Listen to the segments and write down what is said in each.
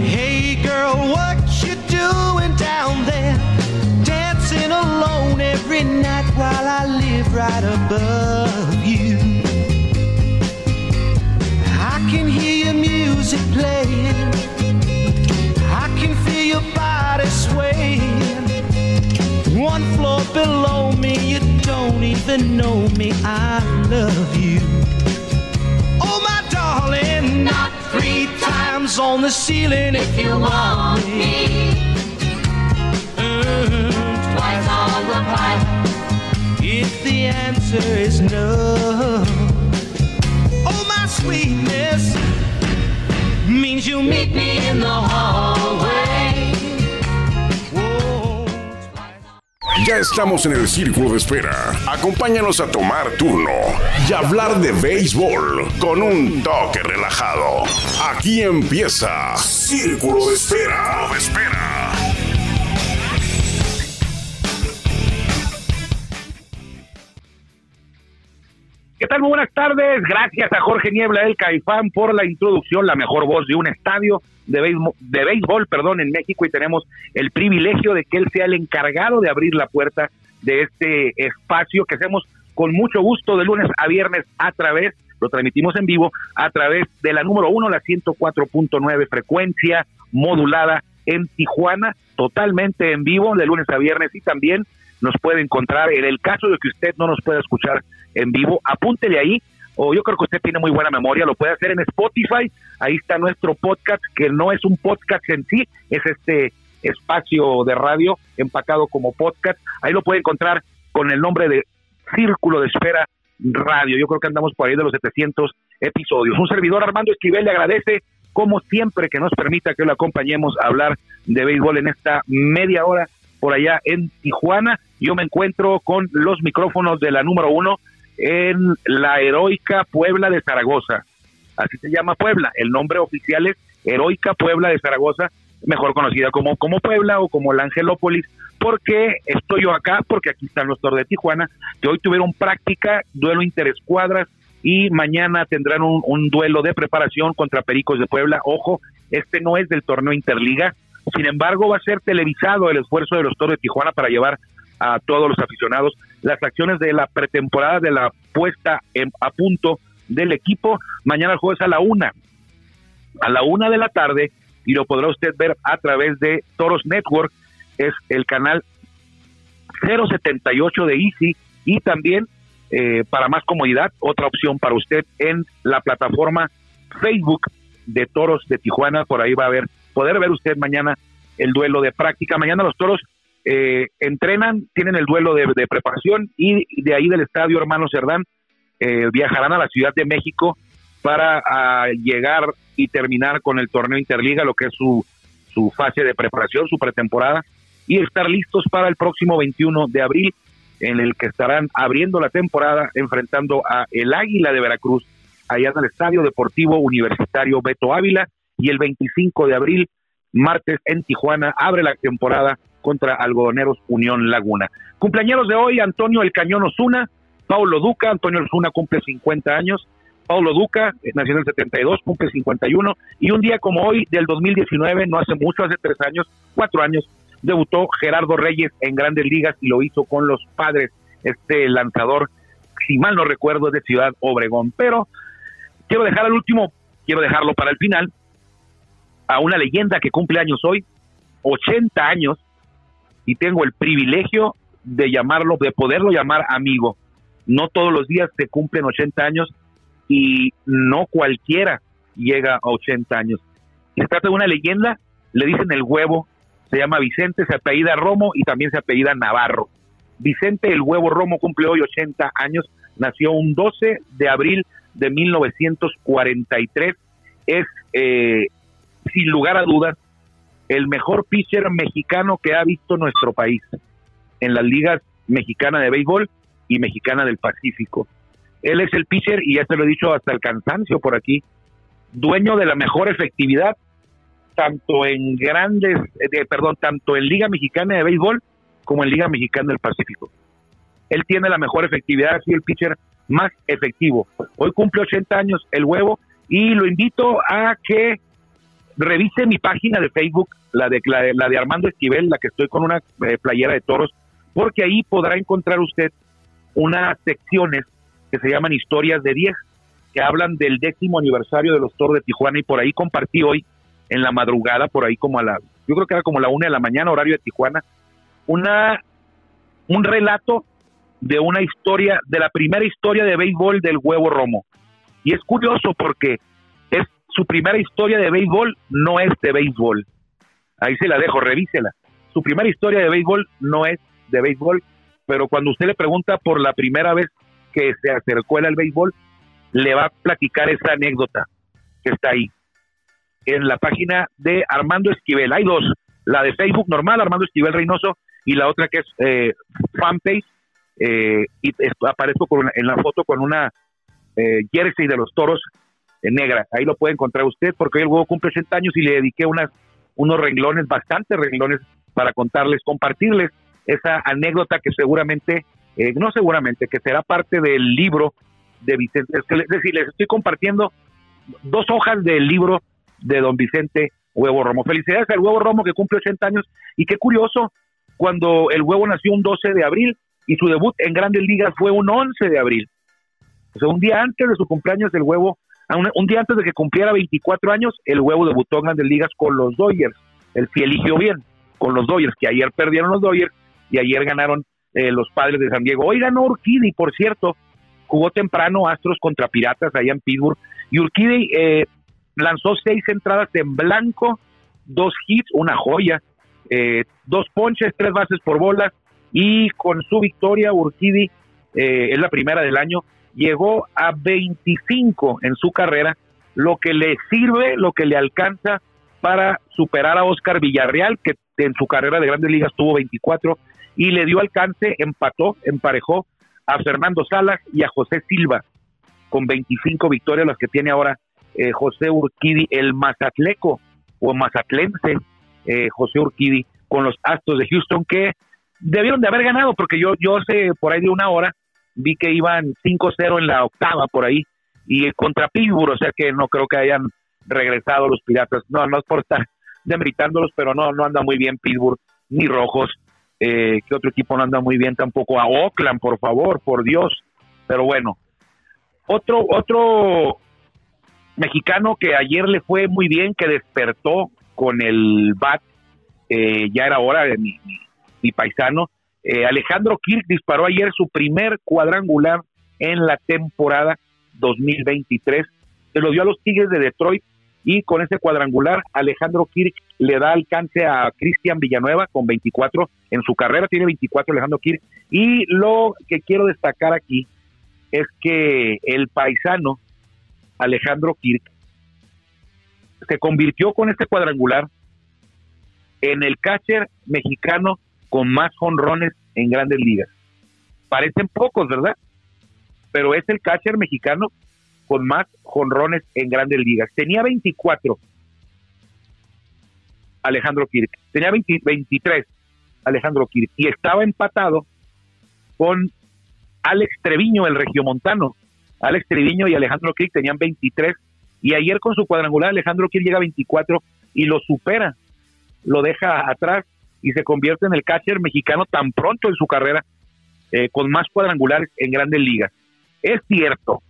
Hey girl, what you doing down there? Dancing alone every night while I live right above you. I can hear your music playing. I can feel your body swaying. One floor below even know me. I love you. Oh, my darling, not three times on the ceiling if you want me. Mm, Twice on the pipe if the answer is no. Oh, my sweetness means you'll meet me in the hallway. Ya estamos en el círculo de espera. Acompáñanos a tomar turno y hablar de béisbol con un toque relajado. Aquí empieza Círculo de Espera. de espera. ¿Qué tal? Buenas tardes. Gracias a Jorge Niebla del Caifán por la introducción, la mejor voz de un estadio de béisbol, de béisbol perdón, en México y tenemos el privilegio de que él sea el encargado de abrir la puerta de este espacio que hacemos con mucho gusto de lunes a viernes a través, lo transmitimos en vivo, a través de la número uno, la 104.9 frecuencia modulada en Tijuana, totalmente en vivo de lunes a viernes y también nos puede encontrar. En el caso de que usted no nos pueda escuchar en vivo, apúntele ahí, o yo creo que usted tiene muy buena memoria, lo puede hacer en Spotify, ahí está nuestro podcast, que no es un podcast en sí, es este espacio de radio empacado como podcast, ahí lo puede encontrar con el nombre de Círculo de Esfera Radio, yo creo que andamos por ahí de los 700 episodios. Un servidor Armando Esquivel le agradece como siempre que nos permita que lo acompañemos a hablar de béisbol en esta media hora por allá en Tijuana. Yo me encuentro con los micrófonos de la número uno en la heroica Puebla de Zaragoza. Así se llama Puebla. El nombre oficial es Heroica Puebla de Zaragoza, mejor conocida como, como Puebla o como la Angelópolis. ¿Por qué estoy yo acá? Porque aquí están los toros de Tijuana, que hoy tuvieron práctica, duelo interescuadras, y mañana tendrán un duelo de preparación contra Pericos de Puebla. Ojo, este no es del torneo Interliga, sin embargo, va a ser televisado el esfuerzo de los Toros de Tijuana para llevar a todos los aficionados las acciones de la pretemporada de la puesta en- a punto del equipo. Mañana el jueves a la una, a la una de la tarde, y lo podrá usted ver a través de Toros Network, es el canal 078 de Easy, y también, eh, para más comodidad, otra opción para usted en la plataforma Facebook de Toros de Tijuana, por ahí va a ver, poder ver usted mañana el duelo de práctica. Mañana los Toros eh, entrenan, tienen el duelo de, preparación y de ahí del estadio Hermano Cerdán eh, viajarán a la Ciudad de México para ah, llegar y terminar con el torneo Interliga, lo que es su, su fase de preparación, su pretemporada, y estar listos para el próximo 21 de abril, en el que estarán abriendo la temporada enfrentando a el Águila de Veracruz, allá en el Estadio Deportivo Universitario Beto Ávila, y el 25 de abril, martes en Tijuana, abre la temporada contra Algodoneros Unión Laguna. Cumpleañeros de hoy, Antonio El Cañón Osuna, Paulo Duca, Antonio Osuna cumple 50 años, Paulo Duca, eh, nació en el 72, cumple 51, y un día como hoy del 2019, no hace mucho, hace tres años, cuatro años, debutó Gerardo Reyes en Grandes Ligas y lo hizo con los padres, este lanzador, si mal no recuerdo, es de Ciudad Obregón. Pero quiero dejar al último, quiero dejarlo para el final, a una leyenda que cumple años hoy, 80 años, y tengo el privilegio de llamarlo, de poderlo llamar amigo. No todos los días se cumplen 80 años y no cualquiera llega a 80 años. Se trata de una leyenda, le dicen el huevo, se llama Vicente, se apellida Romo y también se apellida Navarro. Vicente el huevo Romo cumple hoy 80 años, nació un 12 de abril de 1943, es eh, sin lugar a dudas el mejor pitcher mexicano que ha visto nuestro país en las ligas mexicana de béisbol y mexicana del Pacífico. Él es el pitcher, y ya se lo he dicho hasta el cansancio por aquí, dueño de la mejor efectividad, tanto en grandes, eh, perdón, tanto en Liga Mexicana de Béisbol como en Liga Mexicana del Pacífico. Él tiene la mejor efectividad, ha sido el pitcher más efectivo. Hoy cumple 80 años el huevo y lo invito a que revise mi página de Facebook, la de, la de, Armando Esquivel, la que estoy con una eh, playera de toros, porque ahí podrá encontrar usted unas secciones que se llaman historias de 10, que hablan del décimo aniversario de los toros de Tijuana y por ahí compartí hoy en la madrugada, por ahí como a la, yo creo que era como la una de la mañana, horario de Tijuana, una, un relato de una historia, de la primera historia de béisbol del huevo romo. Y es curioso porque su primera historia de béisbol, no es de béisbol. Ahí se la dejo, revísela. Su primera historia de béisbol no es de béisbol, pero cuando usted le pregunta por la primera vez que se acercó él al béisbol, le va a platicar esa anécdota que está ahí. En la página de Armando Esquivel. Hay dos, la de Facebook normal, Armando Esquivel Reynoso, y la otra que es eh, fanpage, eh, y aparezco en la foto con una eh, jersey de los toros negra. Ahí lo puede encontrar usted, porque hoy el huevo cumple 60 años y le dediqué unas, unos renglones, bastantes renglones, para contarles, compartirles esa anécdota que seguramente, eh, no seguramente, que será parte del libro de Vicente. Es, decir, les estoy compartiendo dos hojas del libro de don Vicente Huevo Romo. Felicidades al Huevo Romo que cumple 80 años y qué curioso, cuando el Huevo nació un 12 de abril y su debut en Grandes Ligas fue un 11 de abril. O sea, un día antes de su cumpleaños el Huevo, un, día antes de que cumpliera 24 años, el Huevo debutó en Grandes Ligas con los Dodgers. El sí eligió bien con los Dodgers, que ayer perdieron los Dodgers y ayer ganaron eh, los padres de San Diego. Hoy ganó Urquidi, por cierto, jugó temprano Astros contra Piratas allá en Pittsburgh y Urquidi eh, lanzó seis entradas en blanco, dos hits, una joya, eh, dos ponches, tres bases por bolas y con su victoria Urquidi es la primera del año, llegó a 25 en su carrera, lo que le sirve, lo que le alcanza para superar a Oscar Villarreal, que en su carrera de grandes ligas tuvo 24 y le dio alcance, empató, emparejó a Fernando Salas y a José Silva con 25 victorias, las que tiene ahora eh, José Urquidi, el mazatleco o mazatlense eh, José Urquidi con los Astros de Houston que debieron de haber ganado porque yo yo sé por ahí de una hora vi que iban 5-0 en la octava por ahí y contra Pittsburgh, o sea que no creo que hayan regresado los Piratas. No, no es por estar demeritándolos, pero no no anda muy bien Pittsburgh ni Rojos eh, que otro equipo no anda muy bien tampoco, a Oakland, por favor, por Dios, pero bueno, otro, otro mexicano que ayer le fue muy bien, que despertó con el bat, eh, ya era hora de mi, mi, paisano, eh, Alejandro Kirk disparó ayer su primer cuadrangular en la temporada 2023, se lo dio a los Tigres de Detroit y con ese cuadrangular Alejandro Kirk le da alcance a Cristian Villanueva con 24 en su carrera, tiene 24 Alejandro Kirk. Y lo que quiero destacar aquí es que el paisano Alejandro Kirk se convirtió con este cuadrangular en el catcher mexicano con más honrones en grandes ligas. Parecen pocos, ¿verdad? Pero es el catcher mexicano con más jonrones en grandes ligas. Tenía 24 Alejandro Kirk, tenía 23 Alejandro Kirk y estaba empatado con Alex Treviño, el regiomontano. Alex Treviño y Alejandro Kirk tenían 23 y ayer con su cuadrangular Alejandro Kirk llega a 24 y lo supera, lo deja atrás y se convierte en el catcher mexicano tan pronto en su carrera eh, con más cuadrangulares en grandes ligas. Es cierto,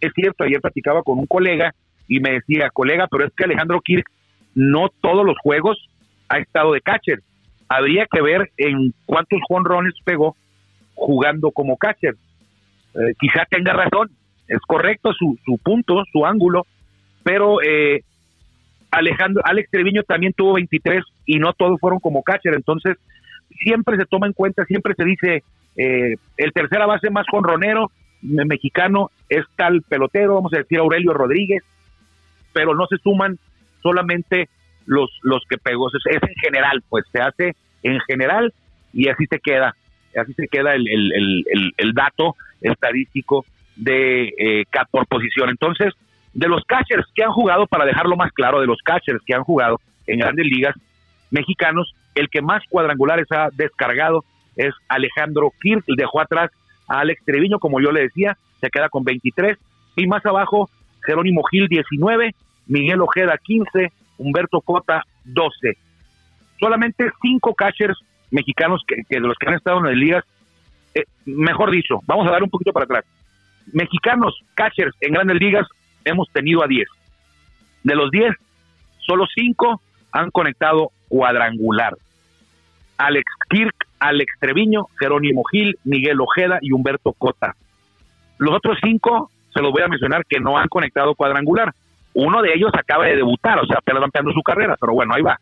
es cierto, ayer platicaba con un colega y me decía, colega, pero es que Alejandro Kirk no todos los juegos ha estado de catcher. Habría que ver en cuántos jonrones pegó jugando como catcher. Eh, quizá tenga razón, es correcto su, su punto, su ángulo, pero eh, Alejandro, Alex Treviño también tuvo 23 y no todos fueron como catcher, entonces siempre se toma en cuenta, siempre se dice eh, el tercera base más jonronero mexicano es tal pelotero, vamos a decir Aurelio Rodríguez, pero no se suman solamente los, los que pegó, es, en general, pues se hace en general y así se queda, así se queda el, el, el, dato estadístico de eh, por posición. Entonces, de los catchers que han jugado, para dejarlo más claro, de los catchers que han jugado en grandes ligas mexicanos, el que más cuadrangulares ha descargado es Alejandro Kirk, dejó atrás a Alex Treviño, como yo le decía, se queda con 23. Y más abajo, Jerónimo Gil 19, Miguel Ojeda 15, Humberto Cota 12. Solamente cinco catchers mexicanos que, de los que han estado en las ligas, eh, mejor dicho, vamos a dar un poquito para atrás. Mexicanos catchers en grandes ligas hemos tenido a 10. De los 10, solo cinco han conectado cuadrangular. Alex Kirk, Alex Treviño, Jerónimo Gil, Miguel Ojeda y Humberto Cota. Los otros cinco se los voy a mencionar que no han conectado cuadrangular. Uno de ellos acaba de debutar, o sea, apenas va su carrera, pero bueno, ahí va.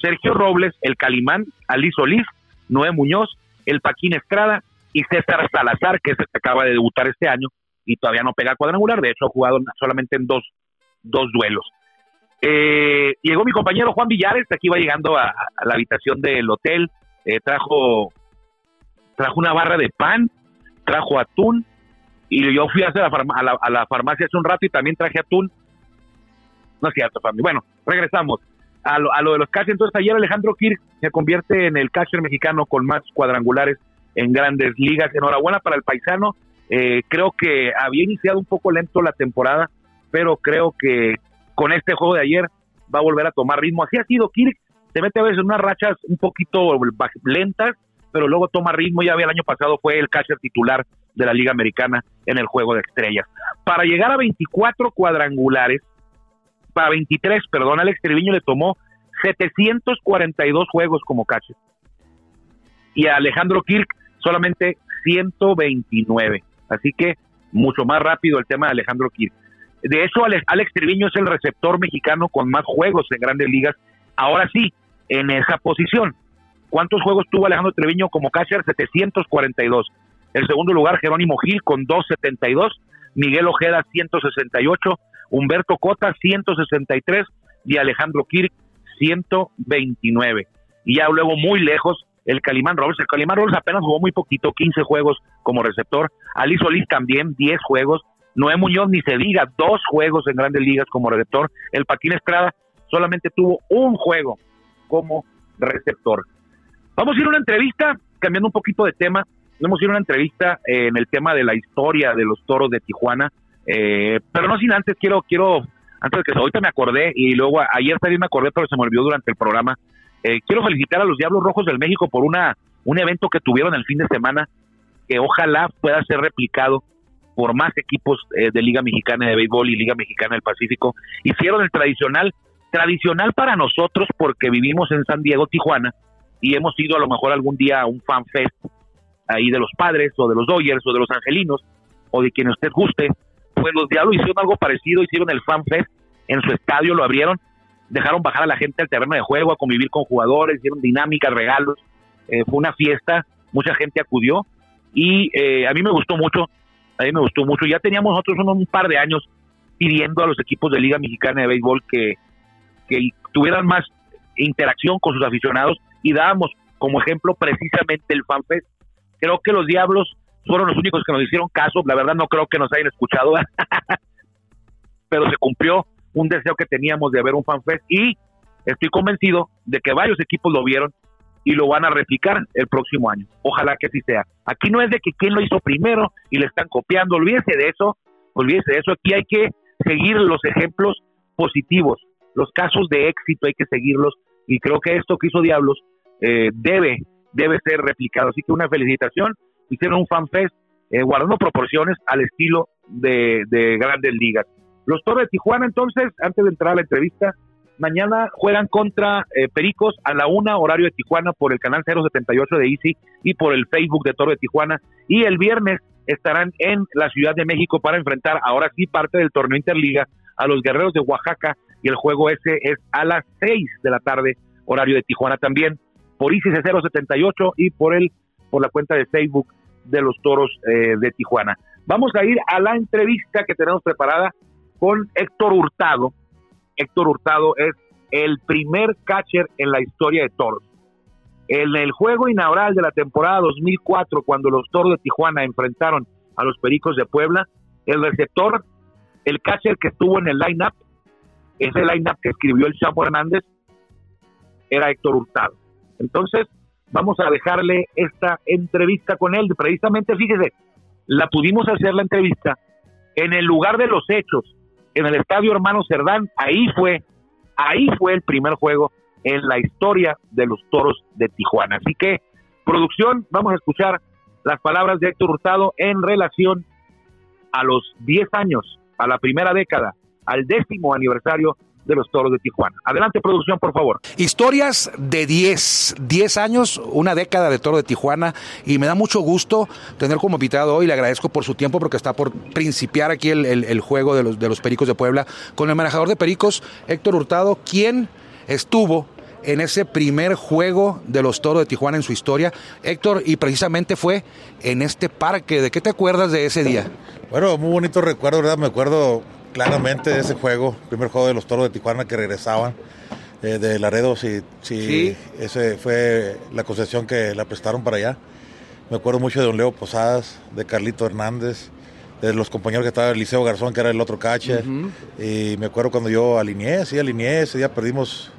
Sergio Robles, el Calimán, Ali Solís, Noé Muñoz, el Paquín Estrada y César Salazar, que que acaba de debutar este año y todavía no pega cuadrangular, de hecho ha jugado solamente en dos, dos duelos. Eh, llegó mi compañero Juan Villares, aquí va llegando a, la habitación del hotel, eh, trajo, trajo una barra de pan, trajo atún, y yo fui a, la, a la farmacia hace un rato y también traje atún. No es cierto, familia. Bueno, regresamos a lo, a lo de los catchers. Entonces, ayer Alejandro Kirk se convierte en el catcher mexicano con más cuadrangulares en grandes ligas. Enhorabuena para el paisano. Eh, creo que había iniciado un poco lento la temporada, pero creo que con este juego de ayer va a volver a tomar ritmo. Así ha sido Kirk. Se mete a veces en unas rachas un poquito lentas, pero luego toma ritmo. Ya había el año pasado fue el catcher titular de la Liga Americana en el juego de estrellas. Para llegar a 24 cuadrangulares, para 23, perdón, Alex Treviño le tomó 742 juegos como catcher. Y a Alejandro Kirk solamente 129. Así que mucho más rápido el tema de Alejandro Kirk. De hecho, Alex Treviño es el receptor mexicano con más juegos en grandes ligas. Ahora sí, en esa posición. ¿Cuántos juegos tuvo Alejandro Treviño como catcher? 742. El segundo lugar, Jerónimo Gil con 272. Miguel Ojeda, 168. Humberto Cota, 163. Y Alejandro Kirk, 129. Y ya luego muy lejos, el Calimán Robles. El Calimán Robles apenas jugó muy poquito, 15 juegos como receptor. Ali Solís también, 10 juegos. Noé Muñoz, ni se diga, dos juegos en grandes ligas como receptor. El Paquín Estrada solamente tuvo un juego como receptor. Vamos a ir a una entrevista, cambiando un poquito de tema. Vamos a ir a una entrevista en el tema de la historia de los toros de Tijuana. Eh, pero no sin antes, quiero, quiero, antes de que ahorita me acordé y luego ayer también me acordé, pero se me olvidó durante el programa. Eh, quiero felicitar a los Diablos Rojos del México por una un evento que tuvieron el fin de semana que ojalá pueda ser replicado por más equipos eh, de Liga Mexicana de Béisbol y Liga Mexicana del Pacífico. Hicieron el tradicional, tradicional para nosotros porque vivimos en San Diego, Tijuana, y hemos ido a lo mejor algún día a un fan fest ahí de los padres o de los Dodgers o de los Angelinos o de quien usted guste. Pues los Diablos hicieron algo parecido, hicieron el fan fest en su estadio, lo abrieron, dejaron bajar a la gente al terreno de juego, a convivir con jugadores, hicieron dinámicas, regalos, eh, fue una fiesta, mucha gente acudió y eh, a mí me gustó mucho, a mí me gustó mucho. Ya teníamos nosotros un par de años pidiendo a los equipos de Liga Mexicana de Béisbol que, que tuvieran más interacción con sus aficionados y dábamos como ejemplo precisamente el FanFest. Creo que los Diablos fueron los únicos que nos hicieron caso, la verdad no creo que nos hayan escuchado, pero se cumplió un deseo que teníamos de ver un FanFest y estoy convencido de que varios equipos lo vieron y lo van a replicar el próximo año. Ojalá que así sea. Aquí no es de que quién lo hizo primero y le están copiando, olvídese de eso, olvídese de eso. Aquí hay que seguir los ejemplos positivos, los casos de éxito hay que seguirlos y creo que esto que hizo Diablos eh, debe, debe ser replicado. Así que una felicitación, hicieron un fanfest eh, guardando proporciones al estilo de, de grandes ligas. Los Toros de Tijuana entonces, antes de entrar a la entrevista, Mañana juegan contra eh, Pericos a la una, horario de Tijuana, por el canal 078 de Easy y por el Facebook de Toro de Tijuana. Y el viernes estarán en la Ciudad de México para enfrentar, ahora sí, parte del torneo Interliga a los Guerreros de Oaxaca. Y el juego ese es a las 6 de la tarde, horario de Tijuana también, por Easy 078 y por, el, por la cuenta de Facebook de los Toros eh, de Tijuana. Vamos a ir a la entrevista que tenemos preparada con Héctor Hurtado, Héctor Hurtado es el primer catcher en la historia de Toros. En el juego inaugural de la temporada 2004, cuando los Toros de Tijuana enfrentaron a los Pericos de Puebla, el receptor, el catcher que estuvo en el line-up, ese line-up que escribió el Chapo Hernández, era Héctor Hurtado. Entonces, vamos a dejarle esta entrevista con él. Precisamente, fíjese, la pudimos hacer la entrevista en el lugar de los hechos, en el Estadio Hermano Cerdán, ahí fue, ahí fue el primer juego en la historia de los Toros de Tijuana. Así que, producción, vamos a escuchar las palabras de Héctor Hurtado en relación a los 10 años, a la primera década, al décimo aniversario de los Toros de Tijuana. Adelante, producción, por favor. Historias de 10, 10 años, una década de Toro de Tijuana, y me da mucho gusto tener como invitado hoy, le agradezco por su tiempo porque está por principiar aquí el, el juego de los, de los Pericos de Puebla, con el manejador de Pericos, Héctor Hurtado, quien estuvo en ese primer juego de los Toros de Tijuana en su historia. Héctor, y precisamente fue en este parque. ¿De qué te acuerdas de ese día? Bueno, muy bonito recuerdo, ¿verdad? Me acuerdo claramente de ese juego, primer juego de los Toros de Tijuana que regresaban eh, de Laredo, si, si ese fue la concesión que la prestaron para allá. Me acuerdo mucho de don Leo Posadas, de Carlito Hernández, de los compañeros que estaba Liceo Garzón, que era el otro catcher. Y me acuerdo cuando yo alineé, sí, alineé, ese día perdimos,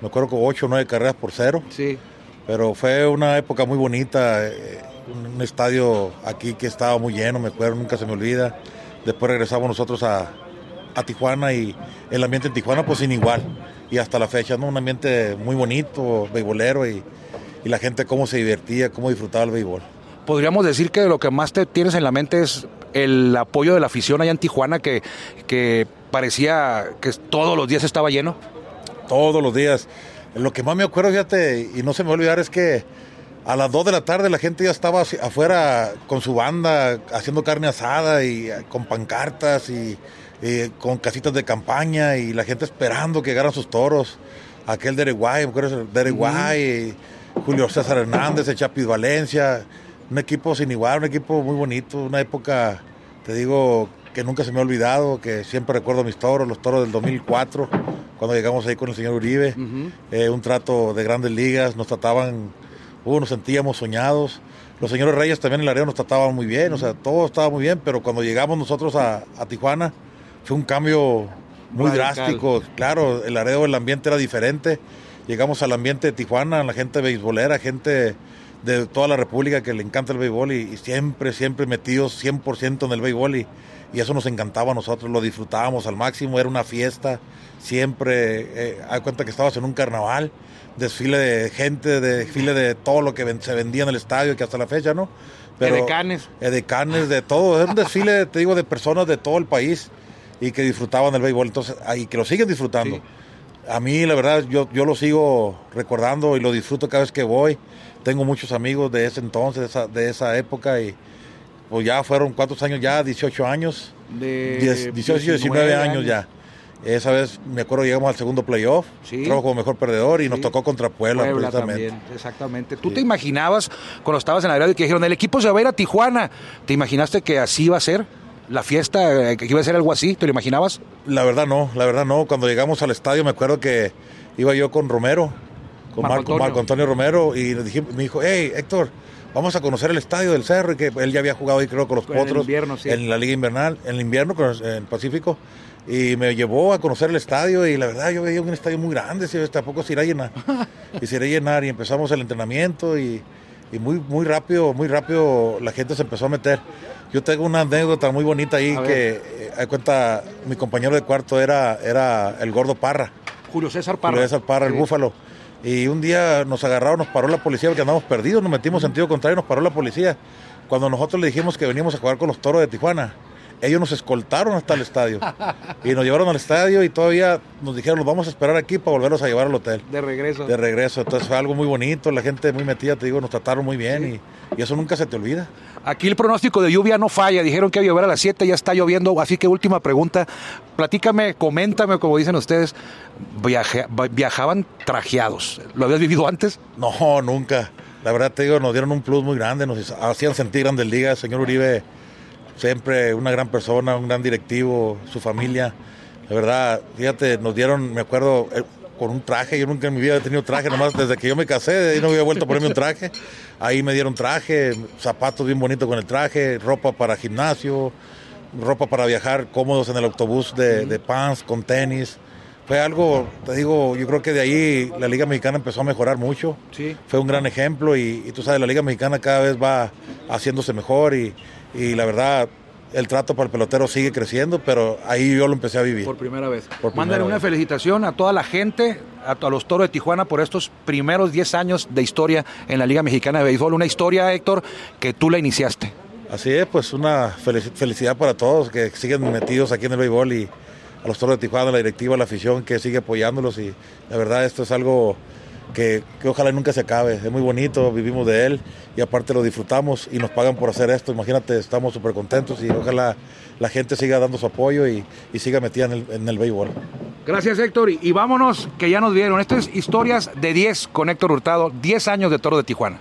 me acuerdo con 8 o 9 carreras por cero. Sí. Pero fue una época muy bonita, eh, un estadio aquí que estaba muy lleno, me acuerdo, nunca se me olvida. Después regresamos nosotros a, a Tijuana y el ambiente en Tijuana pues sin igual. Y hasta la fecha, ¿no? Un ambiente muy bonito, beisbolero y, y la gente cómo se divertía, cómo disfrutaba el béisbol. Podríamos decir que lo que más te tienes en la mente es el apoyo de la afición allá en Tijuana que, que parecía que todos los días estaba lleno. Todos los días. Lo que más me acuerdo, fíjate, y no se me va a olvidar, es que a las 2 de la tarde la gente ya estaba afuera con su banda haciendo carne asada y con pancartas y eh, con casitas de campaña y la gente esperando que llegaran sus toros. Aquel de Uruguay, me acuerdo de Uruguay, Julio César Hernández, el Chapis Valencia, un equipo sin igual, un equipo muy bonito, una época, te digo, que nunca se me ha olvidado, que siempre recuerdo mis toros, los toros del 2004, cuando llegamos ahí con el señor Uribe, eh, un trato de grandes ligas, nos trataban, uh, nos sentíamos soñados. Los señores Reyes también en el área nos trataban muy bien, o sea, todo estaba muy bien, pero cuando llegamos nosotros a, a Tijuana, fue un cambio muy drástico. Claro, el Laredo, el ambiente era diferente. Llegamos al ambiente de Tijuana, la gente beisbolera, gente de toda la República que le encanta el béisbol y, siempre, siempre metidos 100% en el béisbol y, y, eso nos encantaba a nosotros, lo disfrutábamos al máximo, era una fiesta, siempre, eh, hay cuenta que estabas en un carnaval, desfile de gente, desfile de todo lo que se vendía en el estadio, que hasta la fecha, ¿no? Pero, de canes. De canes, de todo, es un desfile, te digo, de personas de todo el país y que disfrutaban del béisbol, entonces, y que lo siguen disfrutando. A mí, la verdad, yo, yo lo sigo recordando y lo disfruto cada vez que voy. Tengo muchos amigos de ese entonces, de esa, de esa época, y pues ya fueron cuántos años ya, 18 años. De 18, 19 años, ya. Esa vez me acuerdo llegamos al segundo playoff, sí. como mejor perdedor y nos tocó contra Puebla, Puebla También, exactamente. ¿Tú te imaginabas cuando estabas en la y que dijeron el equipo se va a ir a Tijuana? ¿Te imaginaste que así iba a ser? La fiesta, eh, que iba a ser algo así? ¿Te lo imaginabas? La verdad no, la verdad no. Cuando llegamos al estadio me acuerdo que iba yo con Romero, con Marco, Marco Antonio, Romero, y me dijo, hey Héctor, vamos a conocer el estadio del Cerro, y que él ya había jugado ahí creo con los Potros en, la Liga Invernal, en el invierno, en el Pacífico, y me llevó a conocer el estadio y la verdad yo veía un estadio muy grande, si tampoco se irá a llenar, y se irá a llenar, y empezamos el entrenamiento y, y muy, muy rápido, muy rápido la gente se empezó a meter. Yo tengo una anécdota muy bonita ahí que, eh, cuenta, mi compañero de cuarto era, era el gordo Parra. Julio César Parra. Julio César Parra, el búfalo. Y un día nos agarraron, nos paró la policía porque andamos perdidos, nos metimos en sentido contrario, nos paró la policía. Cuando nosotros le dijimos que veníamos a jugar con los toros de Tijuana, ellos nos escoltaron hasta el estadio. y nos llevaron al estadio y todavía nos dijeron, nos vamos a esperar aquí para volverlos a llevar al hotel. De regreso. De regreso. Entonces fue algo muy bonito, la gente muy metida, te digo, nos trataron muy bien y, y, eso nunca se te olvida. Aquí el pronóstico de lluvia no falla, dijeron que iba a llover a las 7, ya está lloviendo, así que última pregunta, platícame, coméntame, como dicen ustedes, viajaban trajeados, ¿lo habías vivido antes? No, nunca. La verdad te digo, nos dieron un plus muy grande, nos hacían sentir grandes ligas, señor Uribe siempre una gran persona, un gran directivo, su familia. La verdad, fíjate, nos dieron, me acuerdo, eh, con un traje. Yo nunca en mi vida he tenido traje, nomás desde que yo me casé, de ahí no había vuelto a ponerme un traje. Ahí me dieron traje, zapatos bien bonitos con el traje, ropa para gimnasio, ropa para viajar cómodos en el autobús de, de pants, con tenis. Fue algo, te digo, yo creo que de ahí la Liga Mexicana empezó a mejorar mucho. Sí. Fue un gran ejemplo y, y tú sabes, la Liga Mexicana cada vez va haciéndose mejor y, y la verdad el trato para el pelotero sigue creciendo, pero ahí yo lo empecé a vivir. Por primera vez. Por primera Mándale una felicitación a toda la gente, a, a los Toros de Tijuana por estos primeros 10 años de historia en la Liga Mexicana de Béisbol. Una historia, Héctor, que tú la iniciaste. Así es, pues una felici- felicidad para todos que siguen metidos aquí en el béisbol y a los toros de Tijuana, la directiva, la afición que sigue apoyándolos y la verdad esto es algo que, que ojalá nunca se acabe. Es muy bonito, vivimos de él y aparte lo disfrutamos y nos pagan por hacer esto. Imagínate, estamos súper contentos y ojalá la gente siga dando su apoyo y, y siga metida en el, en el béisbol. Gracias, Héctor. Y, vámonos, que ya nos vieron. Esto es Historias de 10 con Héctor Hurtado, 10 años de Toro de Tijuana.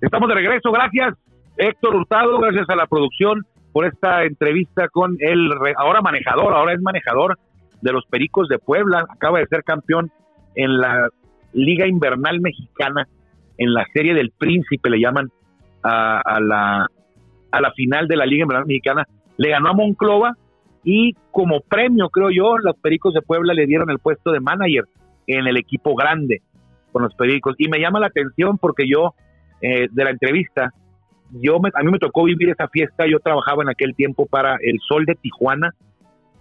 Estamos de regreso, gracias Héctor Hurtado, gracias a la producción por esta entrevista con el ahora manejador, ahora es manejador de los Pericos de Puebla, acaba de ser campeón en la Liga Invernal Mexicana, en la Serie del Príncipe le llaman a, la, a la final de la Liga Invernal Mexicana, le ganó a Monclova y como premio, creo yo, los Pericos de Puebla le dieron el puesto de manager en el equipo grande con los Pericos. Y me llama la atención porque yo, eh, de la entrevista, yo me- a mí me tocó vivir esa fiesta, yo trabajaba en aquel tiempo para el Sol de Tijuana,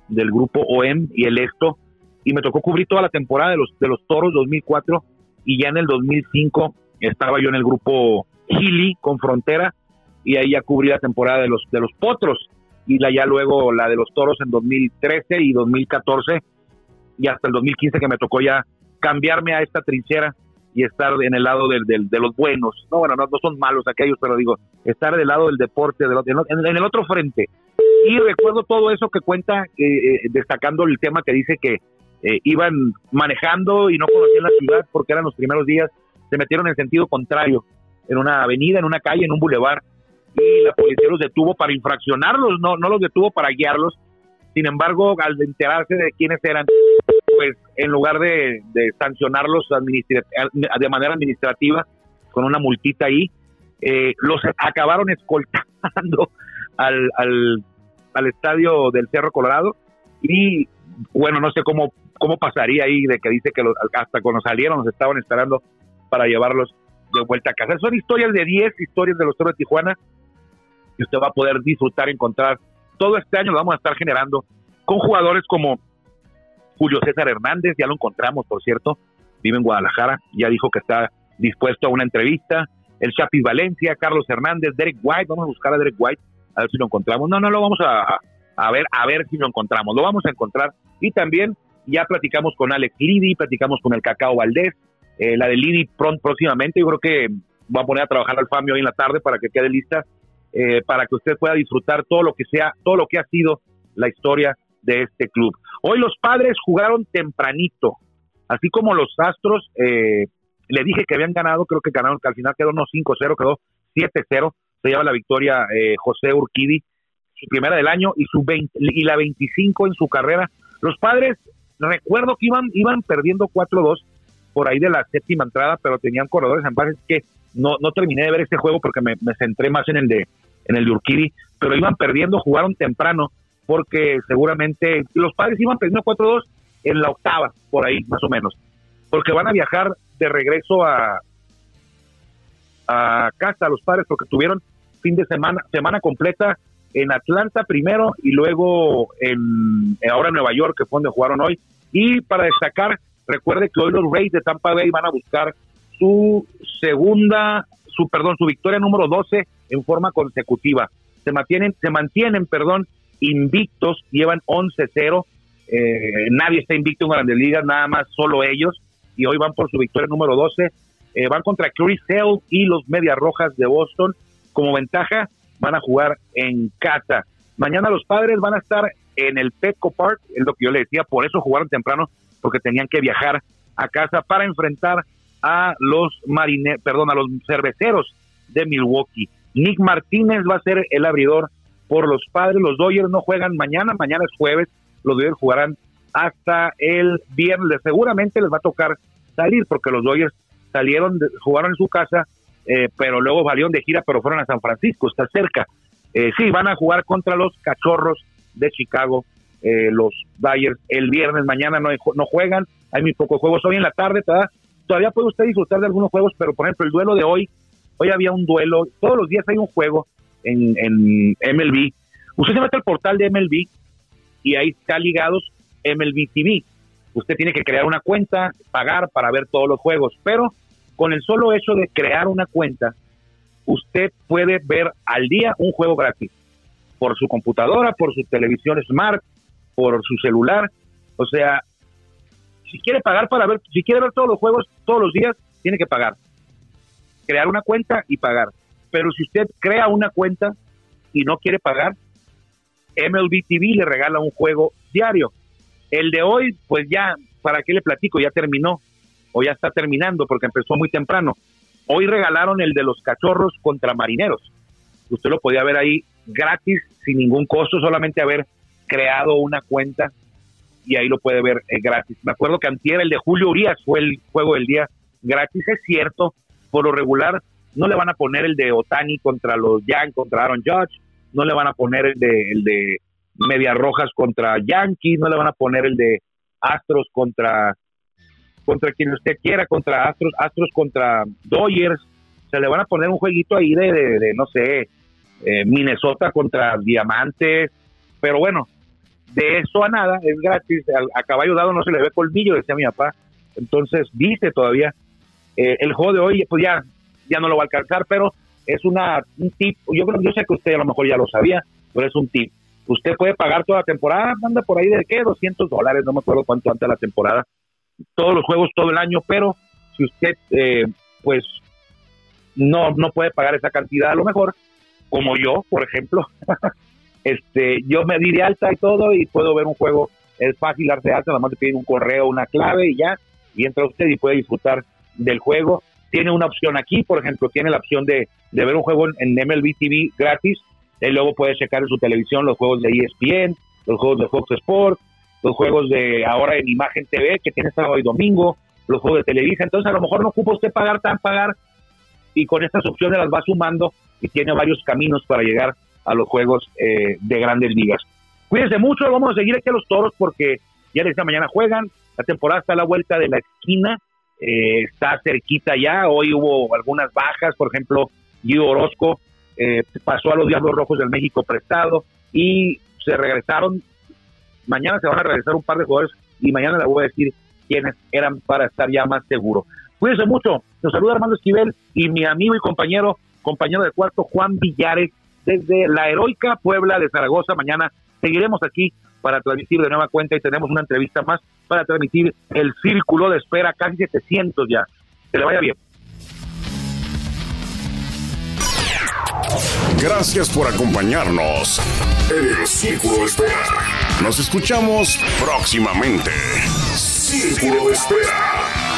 del grupo OEM y el Esto, y me tocó cubrir toda la temporada de los, de los Toros 2004, y ya en el 2005 estaba yo en el grupo Gili con Frontera, y ahí ya cubrí la temporada de los, de los Potros, y la ya luego la de los Toros en 2013 y 2014, y hasta el 2015 que me tocó ya cambiarme a esta trinchera y estar en el lado del, del- de los buenos. No, bueno, no, son malos aquellos, pero digo, estar del lado del deporte, del en, en el otro frente. Y recuerdo todo eso que cuenta, eh, eh, destacando el tema que dice que eh, iban manejando y no conocían la ciudad porque eran los primeros días, se metieron en sentido contrario, en una avenida, en una calle, en un bulevar, y la policía los detuvo para infraccionarlos, no, no los detuvo para guiarlos. Sin embargo, al enterarse de quiénes eran, pues en lugar de, de sancionarlos de manera administrativa con una multita ahí, eh, los acabaron escoltando al, al, al estadio del Cerro Colorado y bueno, no sé cómo, cómo pasaría ahí de que dice que los- hasta cuando salieron los estaban esperando para llevarlos de vuelta a casa. Son historias de 10 historias de los Toros de Tijuana que usted va a poder disfrutar, encontrar. Todo este año lo vamos a estar generando con jugadores como Julio César Hernández, ya lo encontramos, por cierto, vive en Guadalajara, ya dijo que está dispuesto a una entrevista. El Chapis Valencia, Carlos Hernández, Derek White, vamos a buscar a Derek White, a ver si lo encontramos. No, no lo vamos a, a ver, a ver si lo encontramos, lo vamos a encontrar. Y también ya platicamos con Alex Lidi, platicamos con el Cacao Valdés, eh, la de pronto, próximamente, yo creo que va a poner a trabajar al FAMI hoy en la tarde para que quede lista, eh, para que usted pueda disfrutar todo lo que sea, todo lo que ha sido la historia de este club. Hoy los padres jugaron tempranito, así como los Astros, eh, le dije que habían ganado, creo que ganaron, que al final quedó no 5-0, quedó 7-0, se lleva la victoria eh, José Urquidi, su primera del año y su 20, y la 25 en su carrera. Los padres, recuerdo que iban, iban perdiendo 4-2 por ahí de la séptima entrada, pero tenían corredores en base que no, no terminé de ver este juego porque me, me centré más en el de en el de Urquidi, pero iban perdiendo, jugaron temprano, porque seguramente los padres iban perdiendo 4-2 en la octava, por ahí más o menos, porque van a viajar de regreso a, a casa los padres, porque tuvieron fin de semana, semana completa en Atlanta primero y luego en ahora en Nueva York, que fue donde jugaron hoy. Y para destacar, recuerde que hoy los Rays de Tampa Bay van a buscar su segunda, su perdón, su victoria número 12 en forma consecutiva. Se mantienen, se mantienen, perdón, invictos, llevan 11-0. Eh, nadie está invicto en Grandes Ligas, nada más solo ellos. Y hoy van por su victoria número 12. Eh, van contra Chris Hale y los Medias Rojas de Boston. Como ventaja, van a jugar en casa. Mañana los padres van a estar en el Petco Park, es lo que yo le decía, por eso jugaron temprano, porque tenían que viajar a casa para enfrentar a los marine, perdón, a los cerveceros de Milwaukee. Nick Martínez va a ser el abridor por los padres. Los Dodgers no juegan mañana, mañana es jueves. Los Dodgers jugarán hasta el viernes. Seguramente les va a tocar salir porque los Dodgers salieron, jugaron en su casa, eh, pero luego salieron de gira, pero fueron a San Francisco, está cerca. Eh, sí, van a jugar contra los Cachorros de Chicago, eh, los Dodgers el viernes, mañana no, no juegan, hay muy pocos juegos. Hoy en la tarde todavía puede usted disfrutar de algunos juegos, pero por ejemplo el duelo de hoy, hoy había un duelo, todos los días hay un juego en, en MLB, usted se mete al portal de MLB y ahí está ligados MLB TV. Usted tiene que crear una cuenta, pagar para ver todos los juegos, pero con el solo hecho de crear una cuenta, usted puede ver al día un juego gratis por su computadora, por su televisión smart, por su celular. O sea, si quiere pagar para ver, si quiere ver todos los juegos todos los días, tiene que pagar. Crear una cuenta y pagar. Pero si usted crea una cuenta y no quiere pagar, MLB TV le regala un juego diario. El de hoy, pues ya, ¿para qué le platico? Ya terminó o ya está terminando porque empezó muy temprano. Hoy regalaron el de los cachorros contra marineros. Usted lo podía ver ahí gratis, sin ningún costo, solamente haber creado una cuenta y ahí lo puede ver eh, gratis. Me acuerdo que antier el de Julio Urias fue el juego del día gratis. Es cierto, por lo regular no le van a poner el de Otani contra los Yankees, contra Aaron Judge, no le van a poner el de, el de Medias Rojas contra Yankees, no le van a poner el de Astros contra contra quien usted quiera, contra Astros, Astros contra Dodgers, se le van a poner un jueguito ahí de, de, no sé, eh, Minnesota contra Diamantes, pero bueno, de eso a nada, es gratis, a, caballo dado no se le ve colmillo, decía mi papá, entonces dice todavía, eh, el juego de hoy pues ya, ya no lo va a alcanzar, pero es una, un tip, yo creo yo sé que usted a lo mejor ya lo sabía, pero es un tip. Usted puede pagar toda la temporada, anda por ahí de qué, 200 dólares, no me acuerdo cuánto antes la temporada, todos los juegos todo el año, pero si usted eh, pues no, no puede pagar esa cantidad a lo mejor, como yo, por ejemplo, este, yo me di de alta y todo y puedo ver un juego, es fácil darse alta, nada más piden un correo, una clave y ya, y entra usted y puede disfrutar del juego. Tiene una opción aquí, por ejemplo, tiene la opción de, de ver un juego en, MLB TV gratis, y luego puede checar en su televisión los juegos de ESPN, los juegos de Fox Sports, los juegos de ahora en Imagen TV, que tiene sábado y domingo, los juegos de Televisa. Entonces, a lo mejor no ocupa usted pagar tan pagar y con estas opciones las va sumando y tiene varios caminos para llegar a los juegos eh, de grandes ligas. Cuídense mucho, vamos a seguir aquí a los toros porque ya esta mañana juegan, la temporada está a la vuelta de la esquina, eh, está cerquita ya, hoy hubo algunas bajas, por ejemplo, Guido Orozco eh, pasó a los Diablos Rojos del México prestado y se regresaron Mañana se van a regresar un par de jugadores y mañana les voy a decir quiénes eran para estar ya más seguro. Cuídense mucho. Nos saluda Armando Esquivel y mi amigo y compañero, compañero de cuarto, Juan Villares, desde la heroica Puebla de Zaragoza. Mañana seguiremos aquí para transmitir de nueva cuenta y tenemos una entrevista más para transmitir el círculo de espera, casi 700 ya. Que le vaya bien. Gracias por acompañarnos en el Círculo de Espera. Nos escuchamos próximamente. Círculo de Espera.